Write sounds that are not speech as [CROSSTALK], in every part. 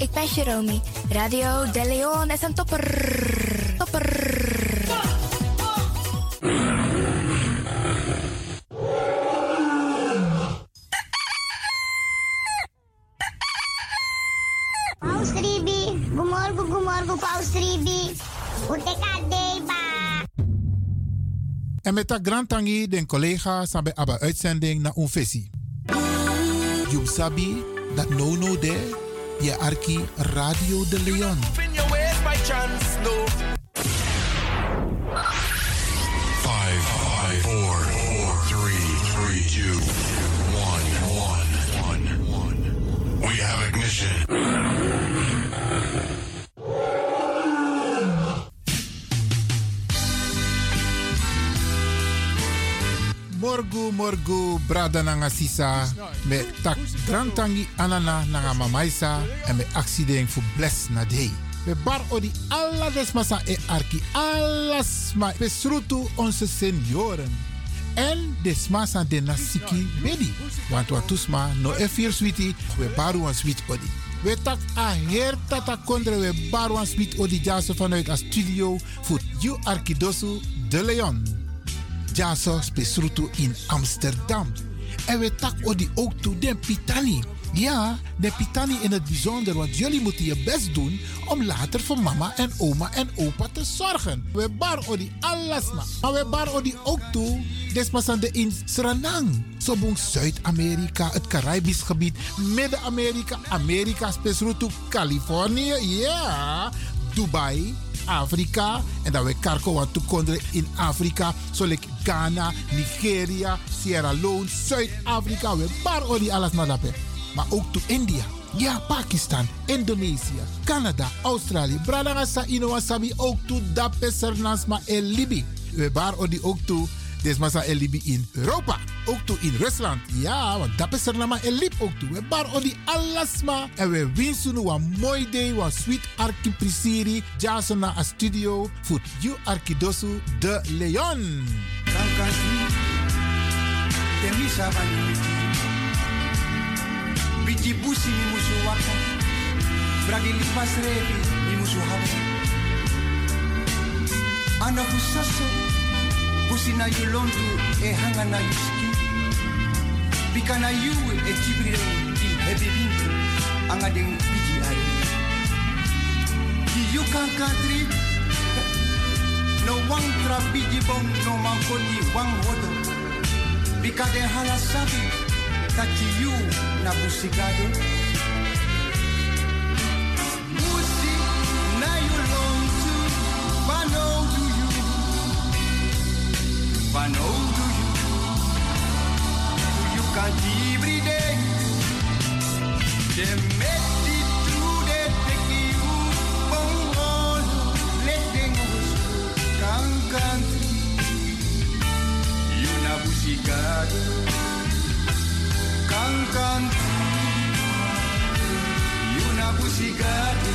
ik ben Jeromy. Radio De Leon is een topper. Topper. Paus Ribi, gumorgo gumorgo Paus Ribi. Utekadeba. En met dat grand tangi den collega sabe aba uitzending na unfesi. Jum sabi dat no no de je arki Radio de Leon. in your ways by chance, no. Five, five, four, four, three, three, two, one, one, one, one. We have ignition. Morgu morgu brada nanga sisa me tak grand tangi anana nanga mamaisa en me accident fu bless na day. We bar odi alla desmasa e arki alles ma besrutu onze senioren. En desmasa de nasiki bedi. Want wat tusma no e vier sweetie, we baru een sweet odi. We tak a her tata kondre we baru een sweet odi jaso vanuit a studio voor you arkidosu de Leon. Jaso spesrutu in Amsterdam. En we tak odi ook toe den pitani. Ja, de pitani in het bijzonder, want jullie moeten je best doen om later voor mama en oma en opa te zorgen. We bar odi alles. Maar we bar odi ook toe, desmasande in Suriname. Sobong Zuid-Amerika, het Caribisch gebied, Midden-Amerika, Amerika, spesrutu Californië, ja, Dubai, Afrika. En dat we karko wat toekonderen in Afrika. Zoals Ghana, Nigeria, Sierra Leone, Zuid-Afrika. We bar odi alles naar. Maar ook to India. Ja, Pakistan, Indonesië, Canada, Australië. Bradangasa Inowasabi ook to Dape Sernasma en Libi. We bar odi ook toe. Desmasa en Libi in Europa. Ook in Rusland. Ja, want Dape Sernama en Lib ook toe. We bar odi alasma. En we winsten een mooi day. Een sweet arki prisiri. Jason a studio. Voor you arkidosu de Leon. Biti busi mi musu waka. Bragi lipas revi mi musu hawa. Ana kusaso, busi na yulontu e hanga na yuski. Bika na yu e tibrire di hebi bintu. Anga deng biji ari. Di yu kankantri, no wang tra biji bom no mankoni wang wodo. Bika de hala sabi, kati yu na busigado. Musi na you long to, you, wano do you, you can't every day. De meti tu de teki u bongol, letengos kankanti. You na busigado, kankanti. You na busigado,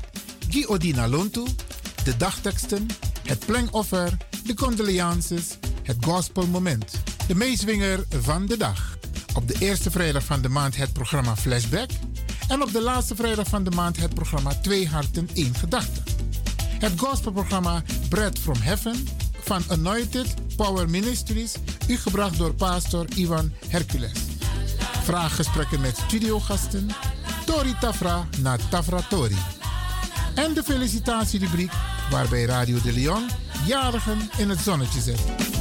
Guy Odina Lontu, de dagteksten, het plengoffer, de condolences, het gospelmoment. De meeswinger van de dag. Op de eerste vrijdag van de maand het programma Flashback. En op de laatste vrijdag van de maand het programma Twee Harten, één Gedachte. Het gospelprogramma Bread from Heaven van Anointed Power Ministries, u gebracht door pastor Ivan Hercules. Vraaggesprekken met studiogasten, Tori Tafra na Tafra Tori. En de felicitatierubriek waarbij Radio de Leon jarigen in het zonnetje zet.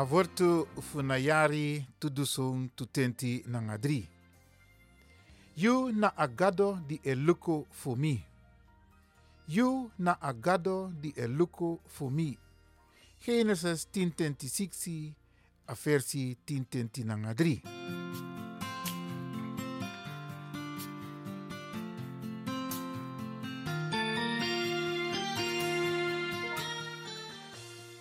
Avortu funayari tudusung tutenti nangadri. You na agado di eluko for me. You na agado di eluko for me. Genesis 10:26 a versie 10:10 nangadri.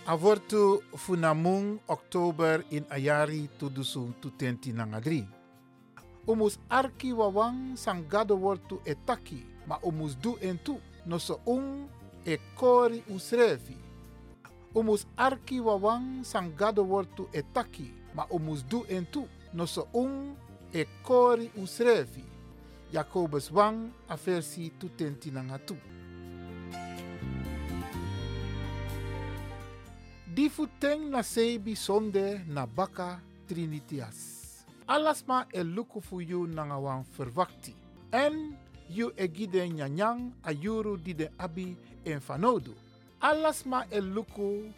Avortu funamung oktober in ayari tudusung tutenti nangadri. Umus arki wawang sangado wortu etaki, ma umus du entu, no so un e kori usrefi. Umus arki wawang sangado wortu etaki, ma umus du entu, no so un e kori usrefi. Jacobus wang a versi tutenti nangatu. Di futeng na sebi sonde na baka trinitias. Alasma e luku fu yu nanga wan verwakti. En yu e gide nyanyang a yuru di de abi en fanodu. Alasma e luku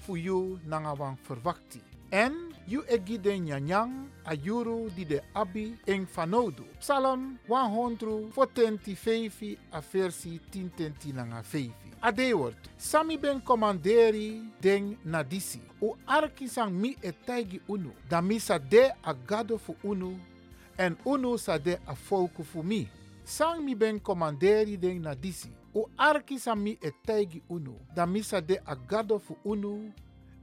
fu yu nanga wan verwakti. En yu e gide nyanyang a yuru di de abi en fanodu. Psalm 145 a versi 10 nanga 5. Adewortu, sami ben komanderi den nadisi. U arki sang mi e taigi unu. Da sa de a gado fu unu. En unu sa de a folku fu mi. Sang mi ben komanderi den nadisi. U arki sang mi e taigi unu. Da sa de a gado fu unu.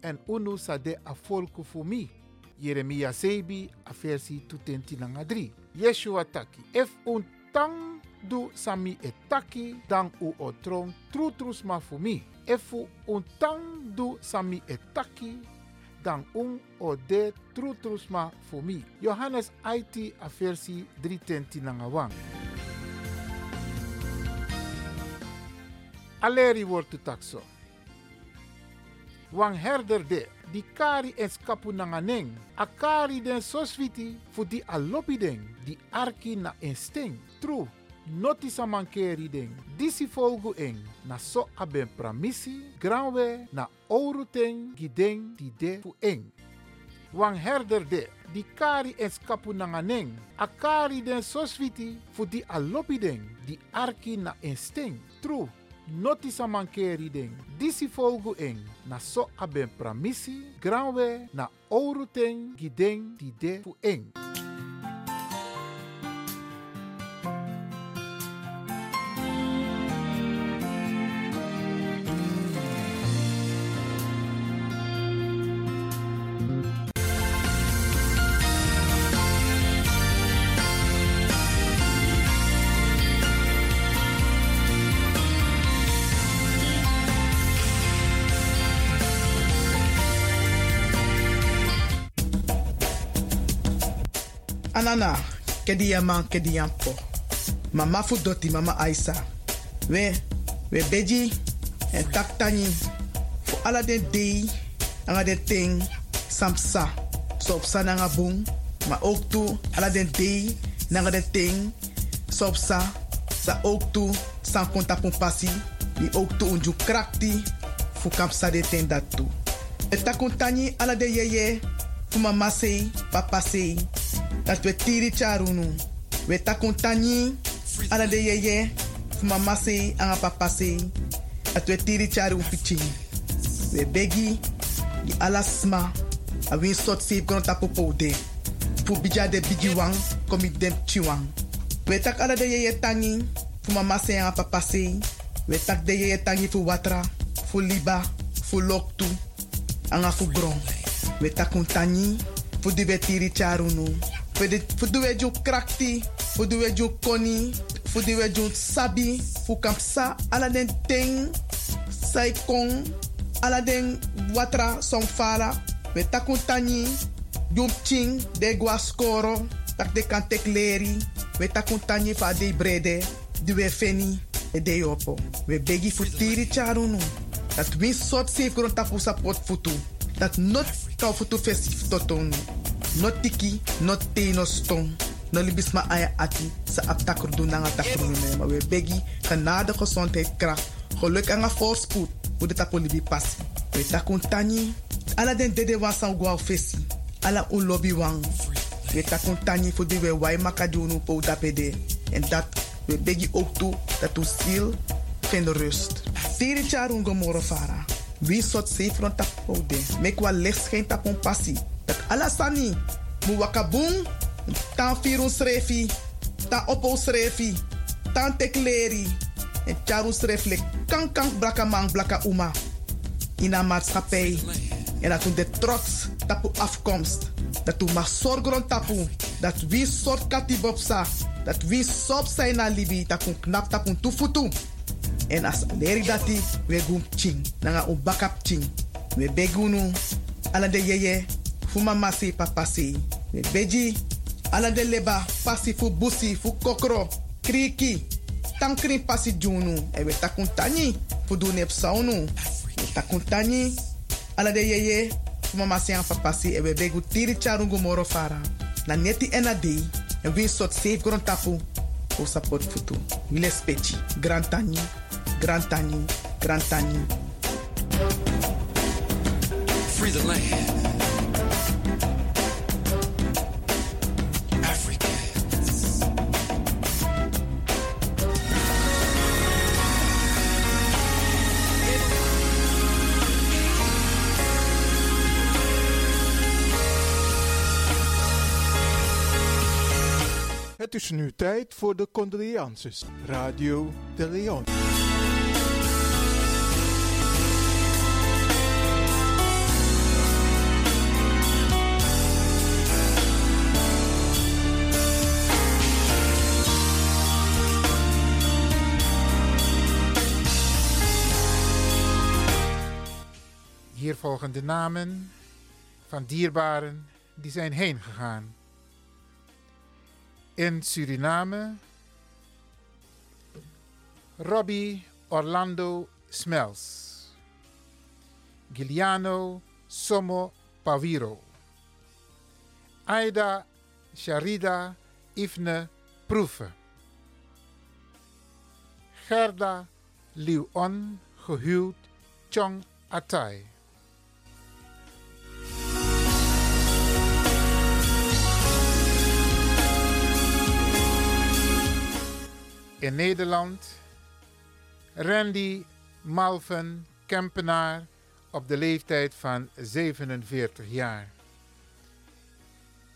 En unu sa de a folku fu mi. Jeremia sebi a versi tutenti nanga 3. Yeshua taki. If un tang du sami e taki dan u o tron tru fu mi. Un tang du sami e taki dan un o de tru trus ma fu mi. Johannes IT a versi 310 nanga wang. Aleri wordt takso. Wang herder de, di kari es kapu nanganeng. A kari den sosviti fu di alopideng, di arki na instinct. True, noti sa mankeri den. Disi folgu eng, na so aben pramisi, granwe na ouro ten giden di de fu eng. Wang herder de, di kari es kapu nanganeng. A kari den sosviti fu di alopideng, di arki na instinct. True, noti sa mankeri den. Disi folgu eng, na so aben pramisi, granwe na ouro ten giden di de fu eng. Anana, kedi yaman kedi yampo. Mama fu doti mama Aisa. We, we beji en taktani. Fu ala den dei, anga ting, samsa. So op sa nanga boom. Maar ook toe, ala den dei, ting, sa. Ook toe, san konta pon pasi. Ook toe unju krakti. Fu kapsa de ten dat toe. Et takuntani ala de yeye. Mama sei, papa sei dat we tiri charunu. We takuntani ala de yeye mama se anga papa se dat we tiri charu pichi. We begi di ala sma a win sot se kono tapo de. Fu bija de bigi wang komi dem chiwang. We tak ala de yeye tangi fu mama se anga papa se. We tak de yeye tangi fu watra, fu liba, fu loktu, anga fu gron. We takuntani fu di we tiri charunu. Fudu we ju krakti, we ju koni, fudu we ju sabi, fu kapsa ala den ting, sai kong, ala den watra som fala, we takun tani, jum ching, de gwa skoro, tak de kan tek leri, we takun tani fa de brede, du we feni, e de yopo. We begi fu tiri charunu, dat win sot safe grond tapu sapot futu, dat not kau futu festif totonu. No tiki, no te, no stong. No libis ma aya ati, sa aptakur doen na takur me. Maar we begi, genade, gezondheid, kracht. Geluk en voorspoed. Hoe de tapo libi passi. We takun tani, Ala den dede wan san gwa fesi. Ala un lobby wan. We takun tani voor die we wai makadunu po dapede. En dat we begi ook toe dat u ziel vindt rust. Tiri charun gomoro fara. Wie sot safe rond tap pode. Mek wa licht geen tapon passie. Dat ala sani. Mu wakabung. Tan firun srefi. Tan opo srefi. Tan tekleri. En charu srefle kan kan blaka blaka uma. In een maatschappij. En dat de trots tapu afkomst. Dat u mag zorgen tapu. Dat wie soort katibopsa. Dat wie sop zijn na libi. Dat u knap tapu tufutu. En as leri dati we ching. Nanga bakap ching. We begunu. Ala de yeye. Fuma masi papasi. We beji. Ala de leba. Pasi fu busi fu kokro. Kriki. Tankri pasi junu. E we takun tani. Fu du nep saunu. We takun. Ala de yeye. Masi an papasi. E begu tiri charungu moro fara. Na neti ena dei. En we sot safe grond tapu. Ko support futu. Wile speci. Grand tani. Grand tani. Grand tani. Free the land. Het is nu tijd voor de condolences. Radio de Leon. Hier volgen de namen van dierbaren die zijn heen gegaan. In Suriname, Robbie Orlando Smels, Giuliano Somo Paviro, Aida Sharida Ifne Proefe, Gerda Liuon gehuwd Chong Atai. In Nederland Randy Malven Kempenaar op de leeftijd van 47 jaar.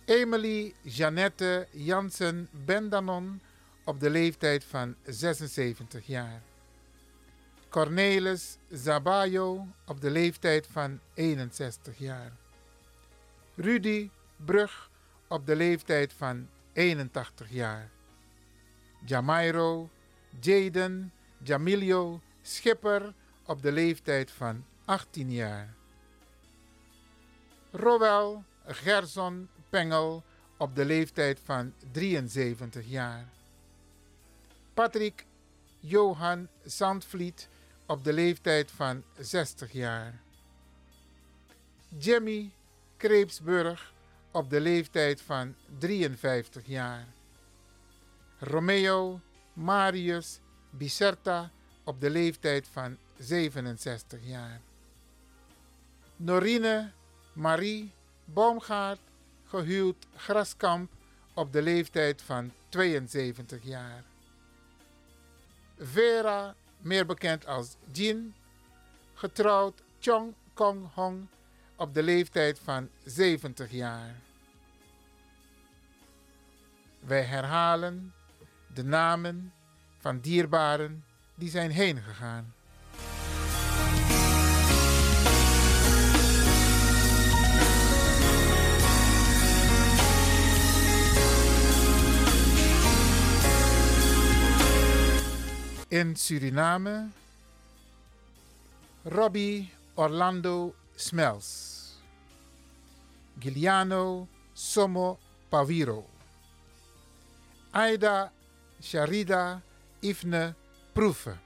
Emily Jeannette Jansen Bendanon op de leeftijd van 76 jaar. Cornelis Zabayo op de leeftijd van 61 jaar. Rudy Brug op de leeftijd van 81 jaar. Jamairo, Jaden, Jamilio, Schipper op de leeftijd van 18 jaar. Rowel Gerson Pengel op de leeftijd van 73 jaar. Patrick Johan Zandvliet op de leeftijd van 60 jaar. Jimmy Kreepsburg op de leeftijd van 53 jaar. Romeo Marius Bicerta op de leeftijd van 67 jaar. Norine Marie Boomgaard, gehuwd Graskamp op de leeftijd van 72 jaar. Vera, meer bekend als Jin, getrouwd Chong Kong Hong op de leeftijd van 70 jaar. Wij herhalen de namen van dierbaren die zijn heen gegaan. In Suriname, Robbie Orlando Smels, Giuliano Somo Paviro, Aida Sharida Ifne Proefe,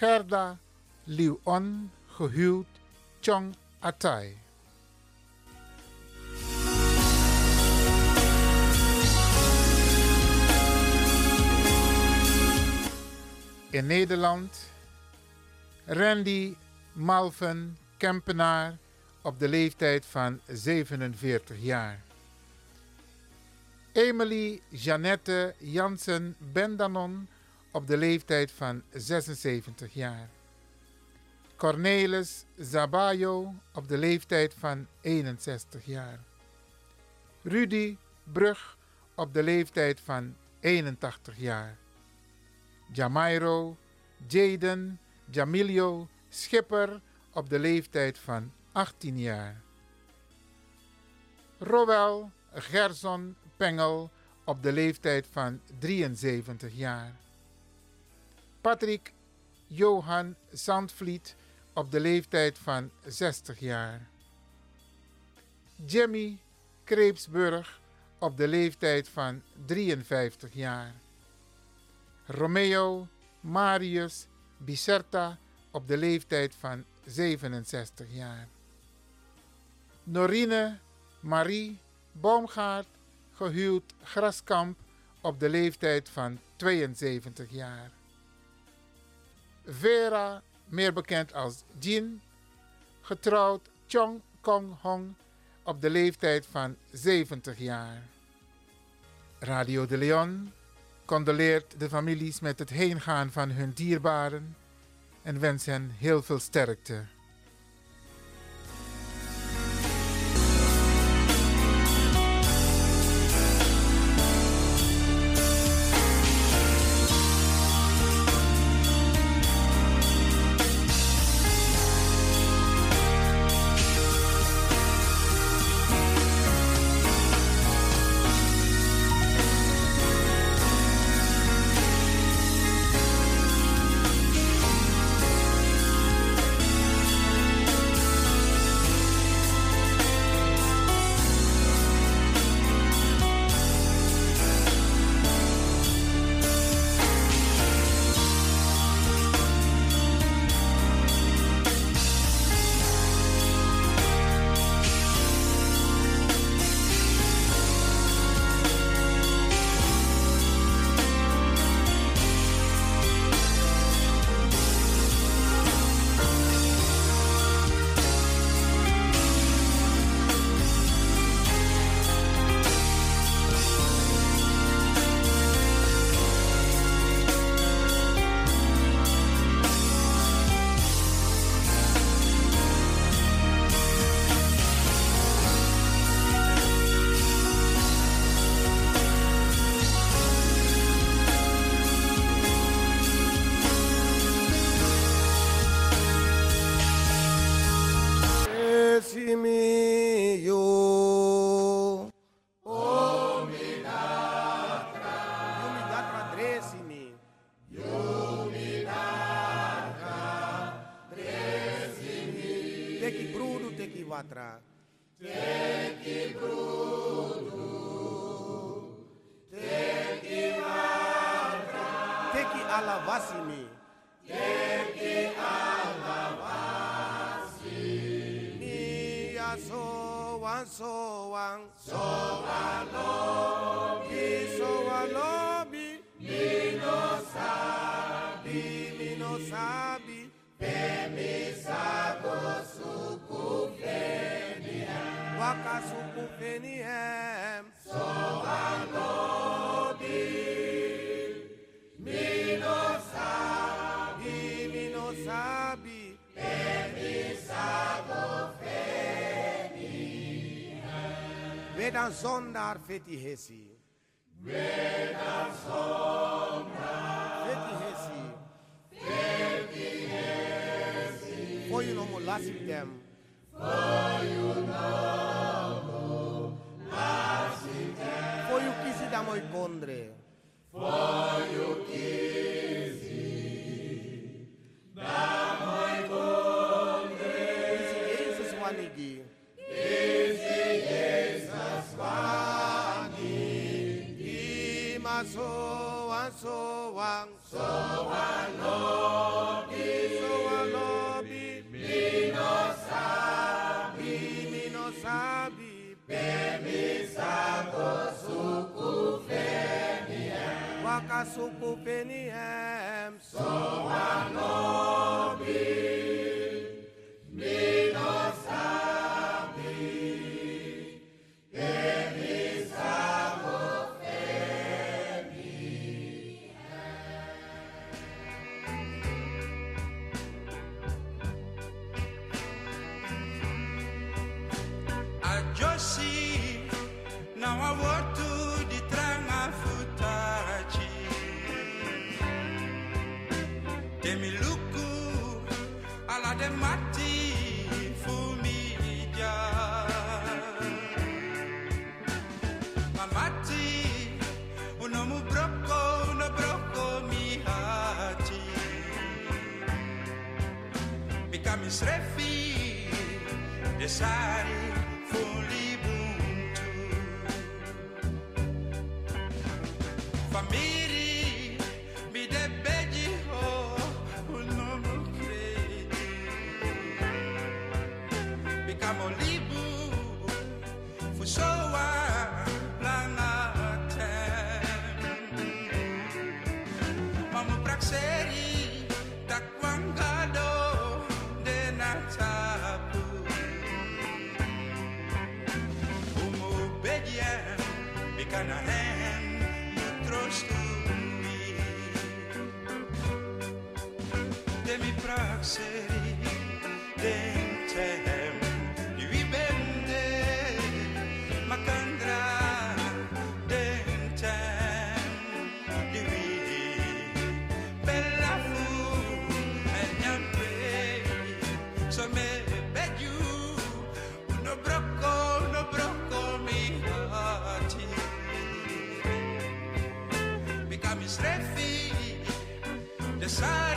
Gerda Liuon gehuwd Chong Atai. In Nederland Randy Malven Kempenaar op de leeftijd van 47 jaar. Emily Jeannette Jansen Bendanon op de leeftijd van 76 jaar. Cornelis Zabayo op de leeftijd van 61 jaar. Rudy Brug op de leeftijd van 81 jaar. Jamairo Jaden Jamilio Schipper op de leeftijd van 18 jaar. Rowel Gerson Pengel op de leeftijd van 73 jaar. Patrick Johan Zandvliet op de leeftijd van 60 jaar. Jimmy Kreepsburg op de leeftijd van 53 jaar. Romeo Marius Bicerta op de leeftijd van 67 jaar. Norine Marie Boomgaard, gehuwd Graskamp op de leeftijd van 72 jaar. Vera, meer bekend als Jin, getrouwd Chong Kong Hong op de leeftijd van 70 jaar. Radio de Leon condoleert de families met het heengaan van hun dierbaren en wens hen heel veel sterkte. atrás. Que Vedan zondaar feti hesi. Vedan zondaar Feti hesi. feti hesi. For you no more last them. For you no more last them. For you kisi da moi kondre. For you kisi So I know. De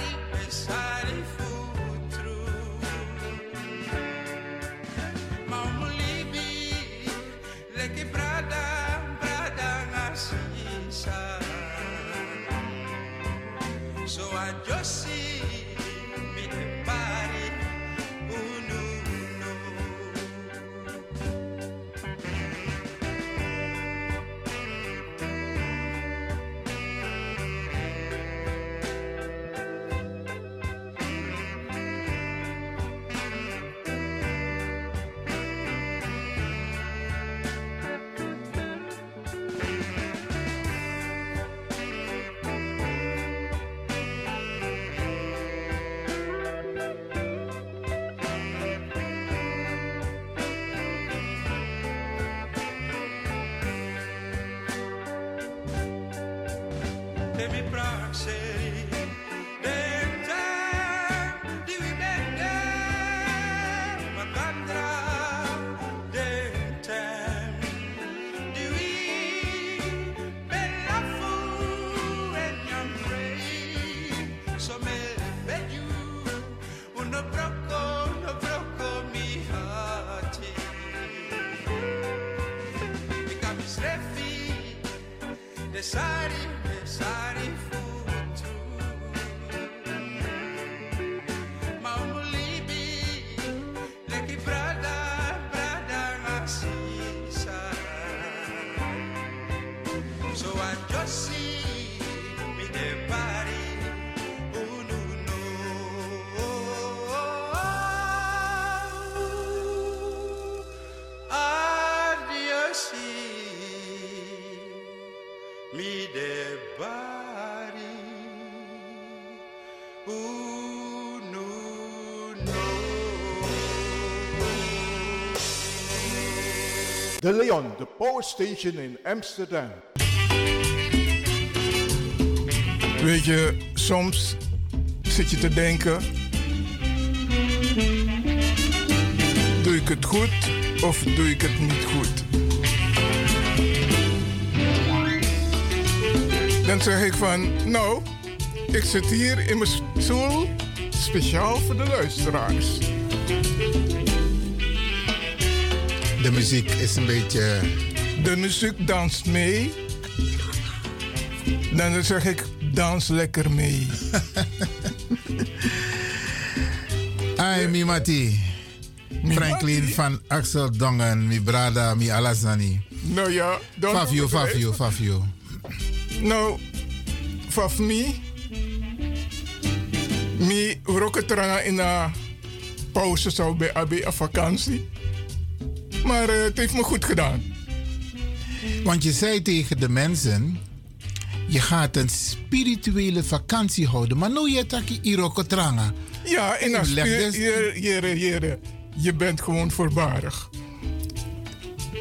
De Leon, de Power Station in Amsterdam. Weet je, soms zit je te denken: doe ik het goed of doe ik het niet goed? Dan zeg ik van, nou, ik zit hier in mijn stoel speciaal voor de luisteraars. De muziek is een beetje. De muziek danst mee. Dan zeg ik, dans lekker mee. Ai, mi mati. Franklin van Axel Dongen, mi brada, mi alazani. Nou ja, dan Fafio, Fafio, Fafio. Nou, voor mij, mi roketranga in een pauze zou bij AB een vakantie. Maar eh, het heeft me goed gedaan. Want je zei tegen de mensen, je gaat een spirituele vakantie houden. Maar nu je taki irokotranga. Ja, in een Leg dus- jere, jere, jere, je bent gewoon voorbarig.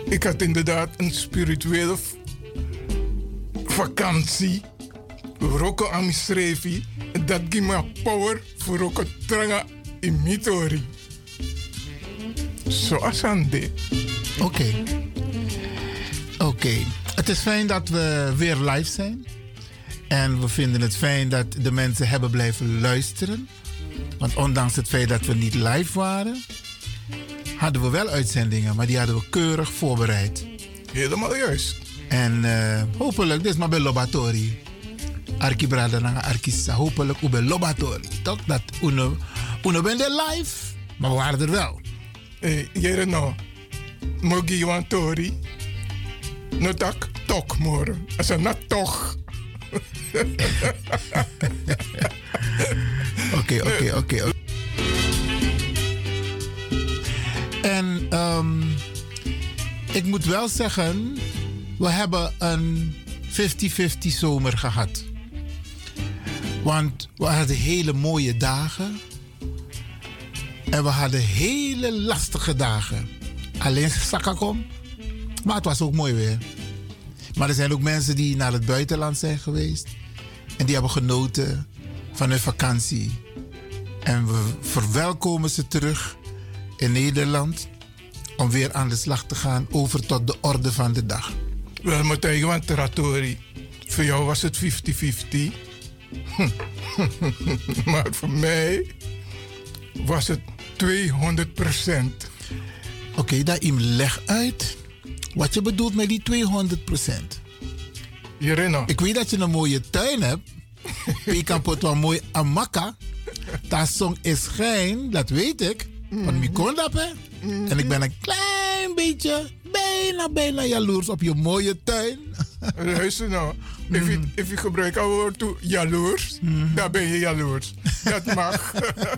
Ik had inderdaad een spirituele vakantie. Roko amisrevi. Dat geeft me power voor roko tranga in mitori. Zoals aan dit. Oké. Oké. Het is fijn dat we weer live zijn. En we vinden het fijn dat de mensen hebben blijven luisteren. Want ondanks het feit dat we niet live waren, hadden we wel uitzendingen, maar die hadden we keurig voorbereid. Helemaal juist. En uh, hopelijk, dit is maar bij Lobatori. Arki Brada na Arkisa. Hopelijk ook bij Lobatori. Toch dat uno, uno ben live, maar we waren er wel. Hey, jere no. Mogi wan tori. No tak tok moro. Asa na toch. [LAUGHS] Oké, oké, oké. En um, ik moet wel zeggen, we hebben een 50-50 zomer gehad. Want we hadden hele mooie dagen. En we hadden hele lastige dagen. Alleen Sakakom. Maar het was ook mooi weer. Maar er zijn ook mensen die naar het buitenland zijn geweest. En die hebben genoten van hun vakantie. En we verwelkomen ze terug in Nederland. Om weer aan de slag te gaan over tot de orde van de dag. Wel, Matthijs, want Teratori. Voor jou was het 50-50. [LAUGHS] maar voor mij was het 200 procent. Oké, okay, daar leg uit wat je bedoelt met die 200 procent. Ik weet dat je een mooie tuin hebt. je kan pot wel mooi amaka. Dat song is geen, dat weet ik. Ik kon dat, hè. En ik ben een klein beetje, bijna, bijna jaloers op je mooie tuin. [LAUGHS] Luister nou. If je, if je gebruikt het woord toe jaloers, mm. dan ben je jaloers. Dat mag.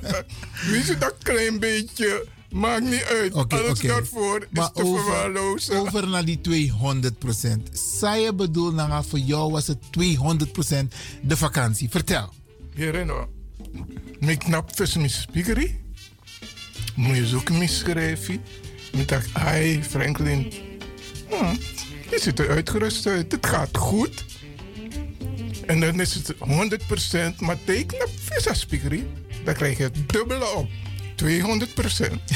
[LAUGHS] Weet je dat klein beetje? Maakt niet uit. Okay, Alles okay. daarvoor is maar te over, verwaarlozen. Over naar die 200 procent. Zij je bedoel, nou, voor jou was het 200 procent de vakantie. Vertel. Hierin, mijn knap vis mijn speakerie. Moet je zoeken misschrijven. Ik dacht, hi Franklin. Hm, je ziet er uitgerust uit. Het gaat goed. En dan is het 100%, maar teken op visa speakerie. Dan krijg je het dubbele op. 200 procent. [LAUGHS]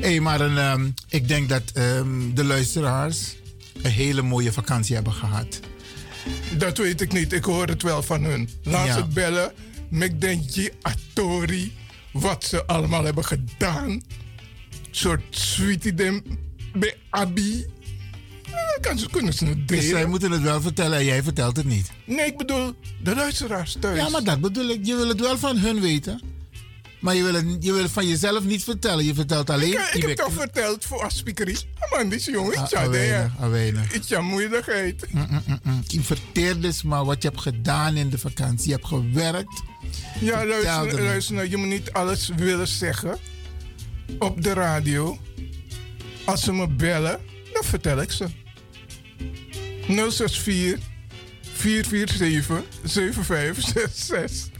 hey, maar een, um, ik denk dat um, de luisteraars een hele mooie vakantie hebben gehad. Dat weet ik niet. Ik hoor het wel van hun. Laat ja. ze bellen. Denji Atori. Wat ze allemaal hebben gedaan. soort sweetie dem bij Abi. Kan ze, kunnen ze het delen. Dus zij moeten het wel vertellen en jij vertelt het niet. Nee, ik bedoel de luisteraars thuis. Ja, maar dat bedoel ik. Je wil het wel van hun weten. Maar je wil, het, je wil het van jezelf niet vertellen. Je vertelt alleen... Ik, ik heb toch verteld voor aspiekerie. Oh man, die jongen. Ah, ja, weinig, Iets aan moeilijkheid. Je verteert dus maar wat je hebt gedaan in de vakantie. Je hebt gewerkt. Ja, luister, luister nou, je moet niet alles willen zeggen. Op de radio. Als ze me bellen, dan vertel ik ze. 064 447 7566.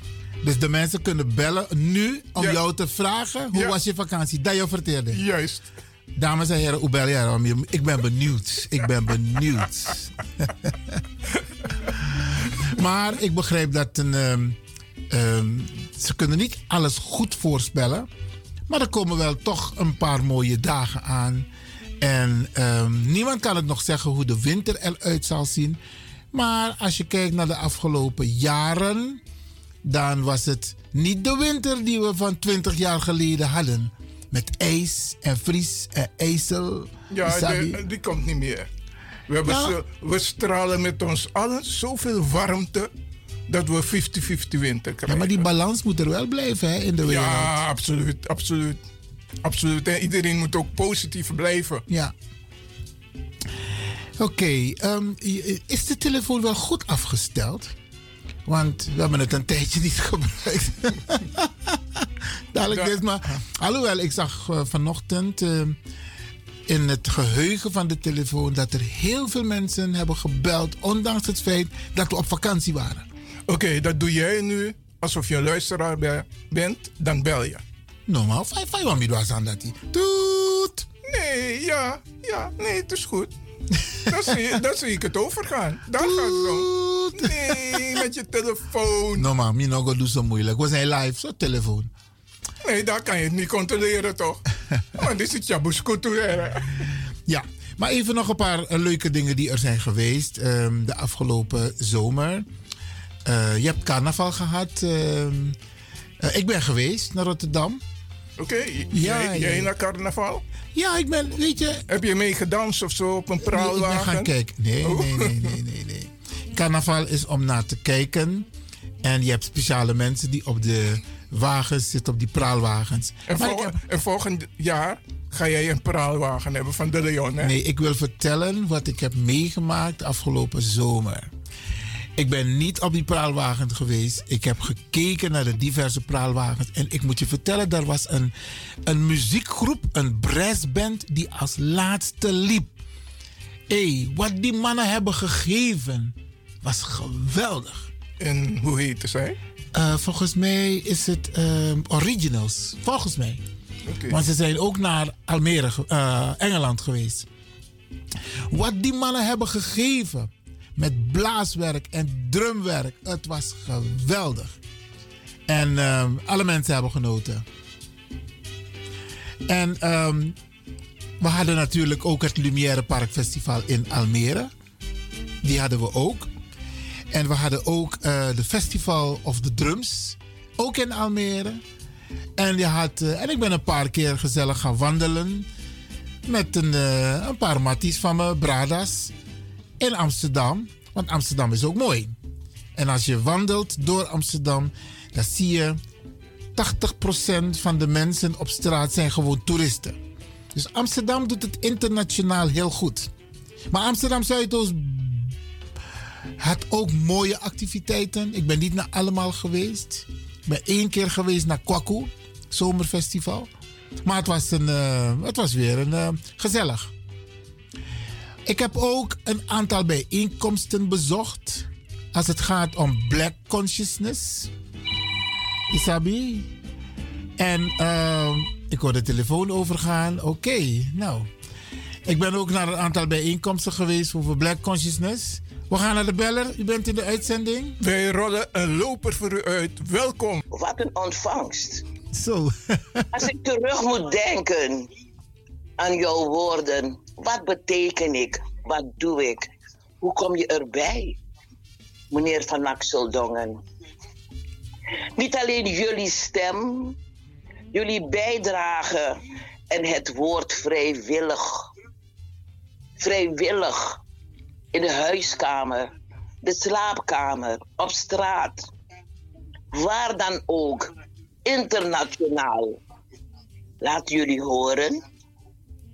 Dus de mensen kunnen bellen nu om jou te vragen hoe was je vakantie? Dat je vertelde. Juist. Dames en heren, hoe bel je Ik ben benieuwd. Ik ben benieuwd. [LAUGHS] maar ik begrijp dat een, um, um, ze kunnen niet alles goed voorspellen. Maar er komen wel toch een paar mooie dagen aan. En um, niemand kan het nog zeggen hoe de winter eruit zal zien. Maar als je kijkt naar de afgelopen jaren, dan was het niet de winter die we van 20 jaar geleden hadden. Met ijs en vries en ijzel. Ja, die, die komt niet meer. We, hebben ja. zo, we stralen met ons allen zoveel warmte dat we 50-50 winter krijgen. Ja, maar die balans moet er wel blijven hè, in de wereld. Ja, absoluut, absoluut. Absoluut. En iedereen moet ook positief blijven. Ja. Oké, okay, um, is de telefoon wel goed afgesteld? Want we hebben het een tijdje niet gebruikt. Dadelijk dit maar. Alhoewel, ik zag uh, vanochtend uh, in het geheugen van de telefoon dat er heel veel mensen hebben gebeld, ondanks het feit dat we op vakantie waren. Oké, okay, dat doe jij nu alsof je een luisteraar bent, dan bel je. Normaal, vijf, vijf aan dat Toet! Nee, ja, ja, nee, het is goed. [LAUGHS] dan, zie, dan zie ik het overgaan. Dan gaat het zo. Nee, met je telefoon. Normaal, mi no doe zo moeilijk. We zijn live, zo telefoon. Nee, daar kan je het niet controleren, toch? [LAUGHS] Want dit is Jabusculturele. Ja, maar even nog een paar leuke dingen die er zijn geweest um, de afgelopen zomer. Uh, je hebt carnaval gehad. Uh, ik ben geweest naar Rotterdam. Oké, okay, ja, jij, jij naar carnaval? Ja, ik ben, weet je... Heb je mee gedanst of zo op een praalwagen? Nee, ik ben gaan kijken. Nee, oh. nee, nee, nee, nee, nee. Carnaval is om naar te kijken. En je hebt speciale mensen die op de wagens zitten, op die praalwagens. En, vol en volgend jaar ga jij een praalwagen hebben van de Leon, hè? Nee, ik wil vertellen wat ik heb meegemaakt afgelopen zomer. Ik ben niet op die praalwagen geweest. Ik heb gekeken naar de diverse praalwagens. En ik moet je vertellen, daar was een, een muziekgroep, een brassband, die als laatste liep. Hé, hey, wat die mannen hebben gegeven, was geweldig. En hoe heette zij? Uh, volgens mij is het uh, Originals. Volgens mij. Okay. Want ze zijn ook naar Almere, uh, Engeland geweest. Wat die mannen hebben gegeven met blaaswerk en drumwerk. Het was geweldig. En um, alle mensen hebben genoten. En um, we hadden natuurlijk ook het Lumière Park Festival in Almere. Die hadden we ook. En we hadden ook uh, de Festival of the Drums. Ook in Almere. En, je had, uh, en ik ben een paar keer gezellig gaan wandelen. Met een, uh, een paar matties van me, Bradas in Amsterdam. Want Amsterdam is ook mooi. En als je wandelt door Amsterdam, dan zie je 80% van de mensen op straat zijn gewoon toeristen. Dus Amsterdam doet het internationaal heel goed. Maar Amsterdam Zuidoost had ook mooie activiteiten. Ik ben niet naar allemaal geweest. Ik ben één keer geweest naar Kwaku, zomerfestival. Maar het was, een, uh, het was weer een, uh, gezellig. Ik heb ook een aantal bijeenkomsten bezocht als het gaat om black consciousness. Isabi. En uh, ik hoor de telefoon overgaan. Oké, nou. Ik ben ook naar een aantal bijeenkomsten geweest over black consciousness. We gaan naar de beller. U bent in de uitzending. Wij rollen een loper voor u uit. Welkom. Wat een ontvangst. Zo. [LAUGHS] als ik terug moet denken aan jouw woorden. Wat beteken ik? Wat doe ik? Hoe kom je erbij, meneer Van Axeldongen? Niet alleen jullie stem, jullie bijdrage en het woord vrijwillig. Vrijwillig in de huiskamer, de slaapkamer, op straat. Waar dan ook, internationaal. Laat jullie horen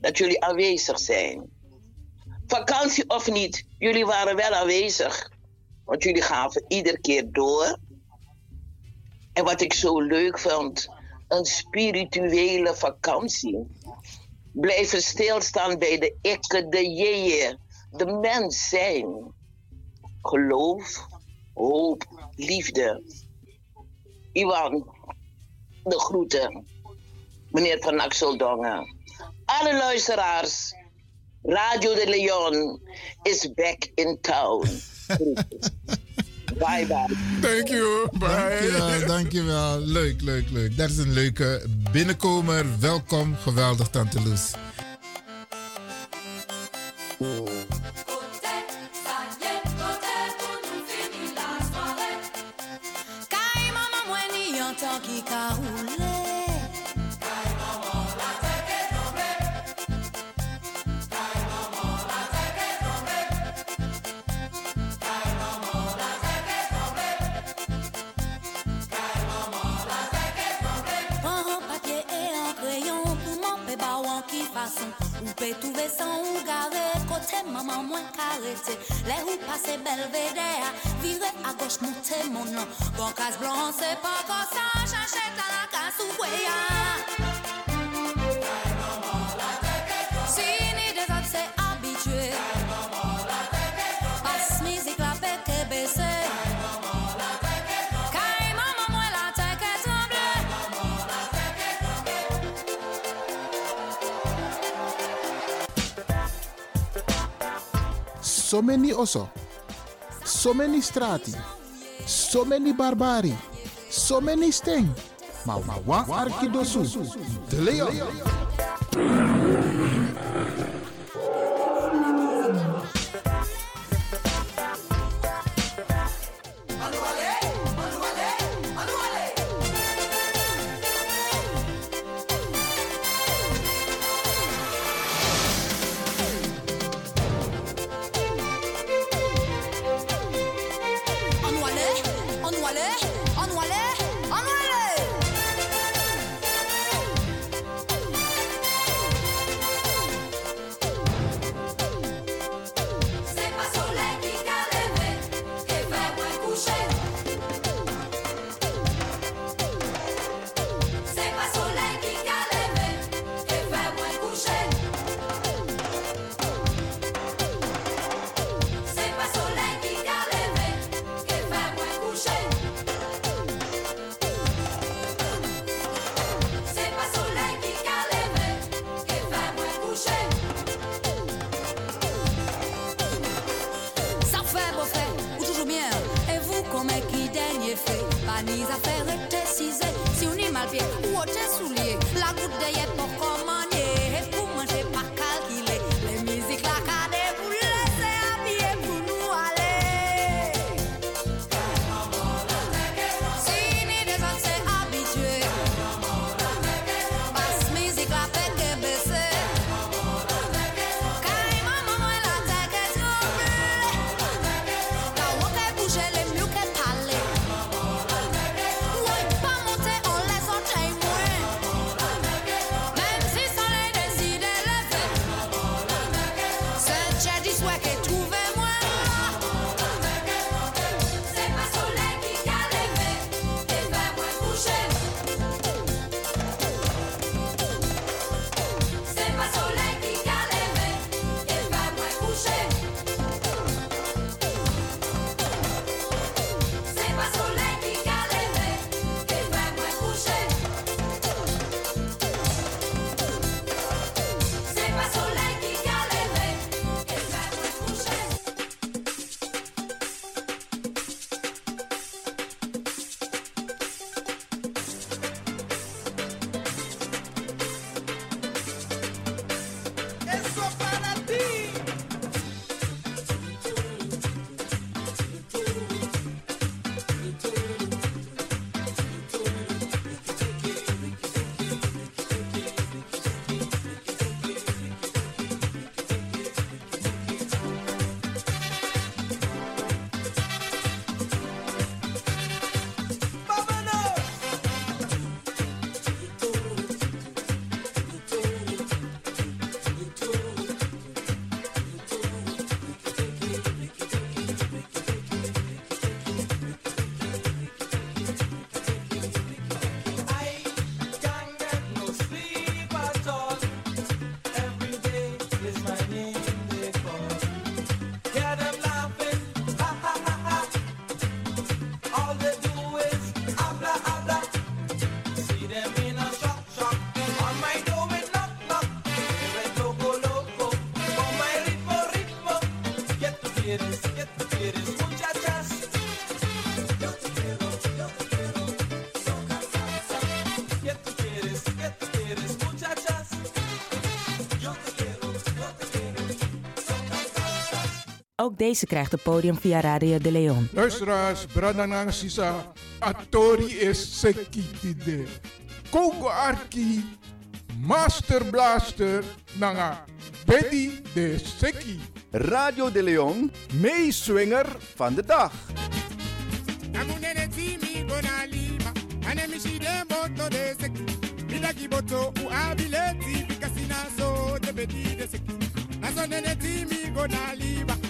dat jullie aanwezig zijn. Vakantie of niet, jullie waren wel aanwezig. Want jullie gaven iedere keer door. En wat ik zo leuk vond, een spirituele vakantie. Blijven stilstaan bij de ikke, de jeeën, de mens zijn. Geloof, hoop, liefde. Iwan, de groeten. Meneer Van Axeldongen alle luisteraars. Radio de Leon is back in town. bye bye. Thank you. Bye. Dankjewel, dankjewel. Leuk, leuk, leuk. Dat is een leuke binnenkomer. Welkom. Geweldig, Tante Loes. Pe touve san ou gare Kote maman mwen karete Le ou pase belvedere Vire a goch moute monon Bon kas blan se pa konsan Chanche kalaka sou kweya so many oso, so many strati, so many barbari, so many sting. Ma wa arkidosu, de leon. mise à faire le décisé. Si on est mal bien, ou autre soulier, la goutte de yep. Ook deze krijgt het podium via Radio de Leon. Luisteraars, Bradanang Sisa, Atori is Sekitide. Kongo Arki, Master Blaster, Nanga, Betty de Seki. Radio de Leon, meeswinger van de dag. naso nene timi go na liba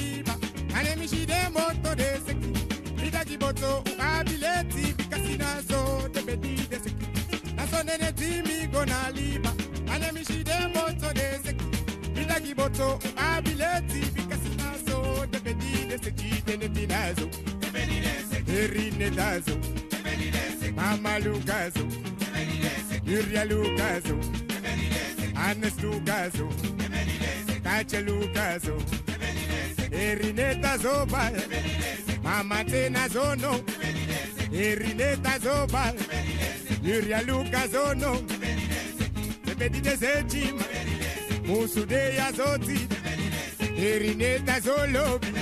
ita kiboto u abileti bikasina so de bedi de seki naso nene timi go na liba ane mi shide moto de seki ita kiboto u abileti bikasina so de bedi de seki de ne tinazo Erine dazo Mama Lucaso Yuria Lucaso Anes Lucaso Kache Lucaso Erineta Zoba Mama Tena Zono Erineta Zoba Yuria Lucaso no Tebedi de Sejima Musu de Yazoti Erineta Zolobi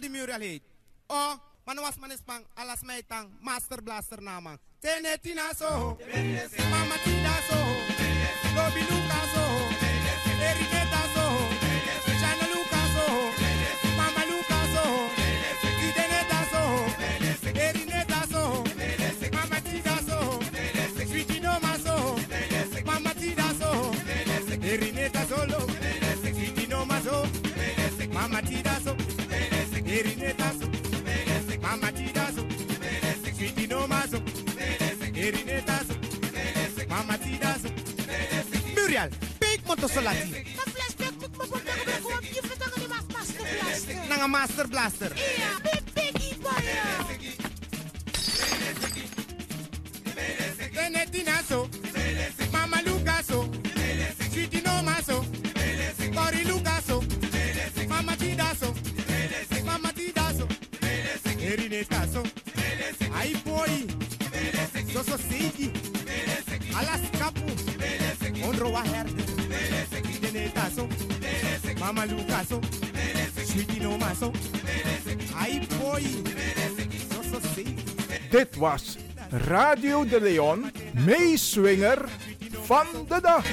die mural heet. Oh, man was man is pang, alas mij master blaster naman. Tene tina so, mama tina so, Lobi Luca so, Erineta mama tina so, Sweetie Noma so, Erineta so, mama tina so, Muriel, big motosolati. Nanga master blaster. Ja, big Benetina so, Mama Luca so, Sweetie Noma so, Ai boy, so so sigi. Dit was Radio de Leon, meeswinger van de dag.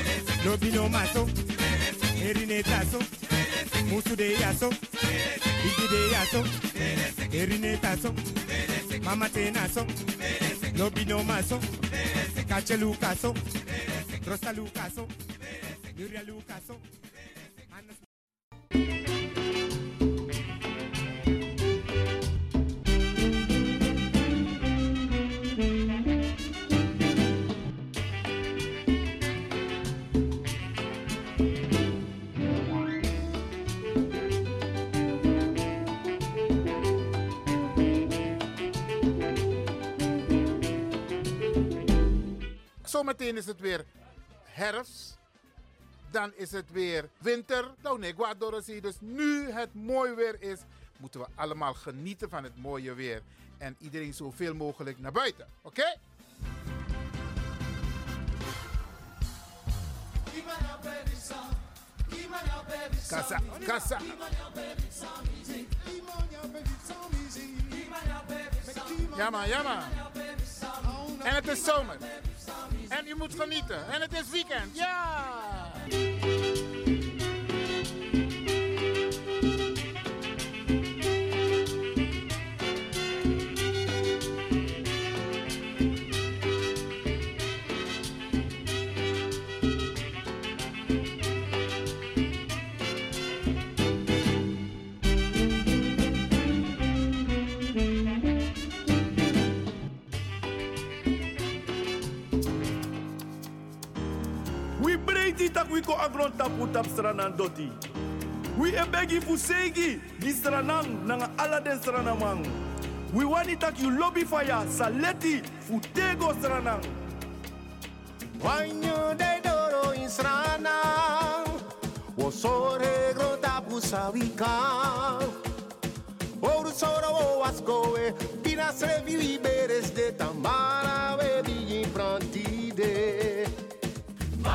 Lobino maso, erinetaso, musu de yaso, igi de yaso, erinetaso, mama tenaso, lobino maso, cache lucaso, rosa lucaso, yuria lucaso. Zometeen is het weer herfst. Dan is het weer winter. Nou nee, Guadorosi. Dus nu het mooi weer is, moeten we allemaal genieten van het mooie weer. En iedereen zoveel mogelijk naar buiten. Oké? Kassa, kassa. Ja man, ja man. En het is zomer. En je moet genieten. En het is weekend. Ja! Tak we ko agron tapu tap stranan doti. We e begi fu segi di stranan nanga ala den stranamang. We wani tak you lobby fire saleti fu tego stranang. Wanyo de doro insrana Wosore grota pusawika Oru soro o askoe Pina srevi liberes de tambara Bebi in prantide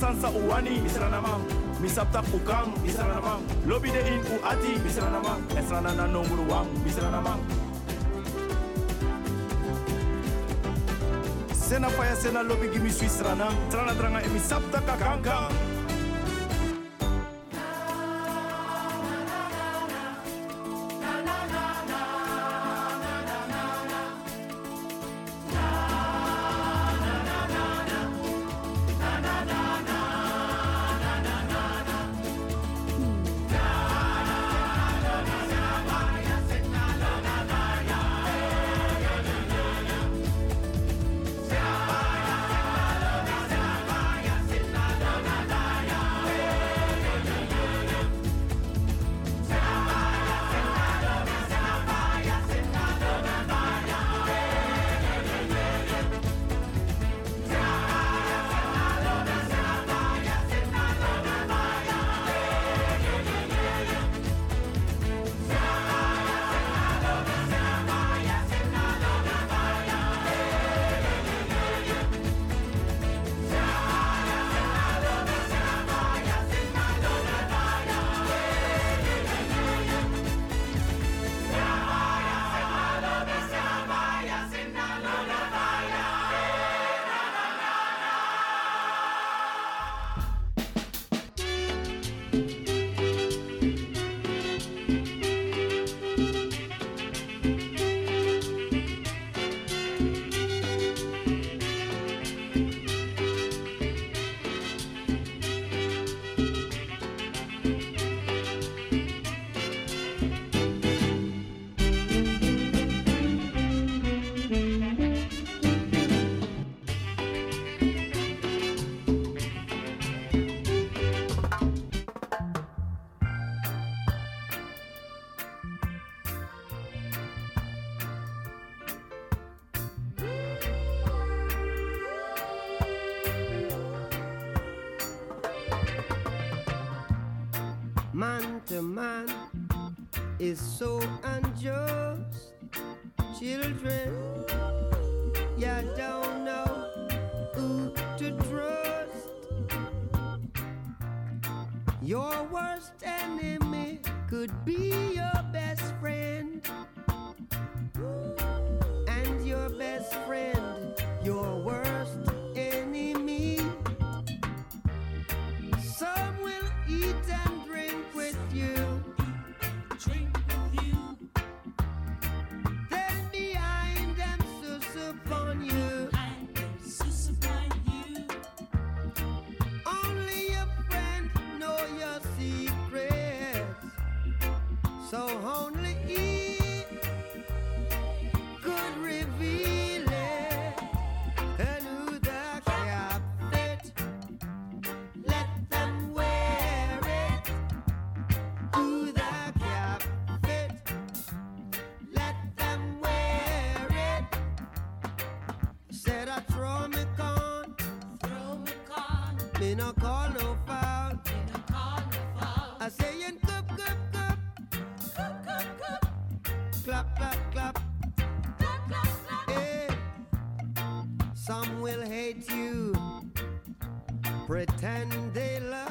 sansa u wani misranamam misaptak u kam in u ati wam sena faya sena lobi gimi sui srana trana tranga emi kang. kanka is so clap, clap, clap. Clap, clap, clap. Hey. Some will hate you, pretend they love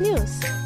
news.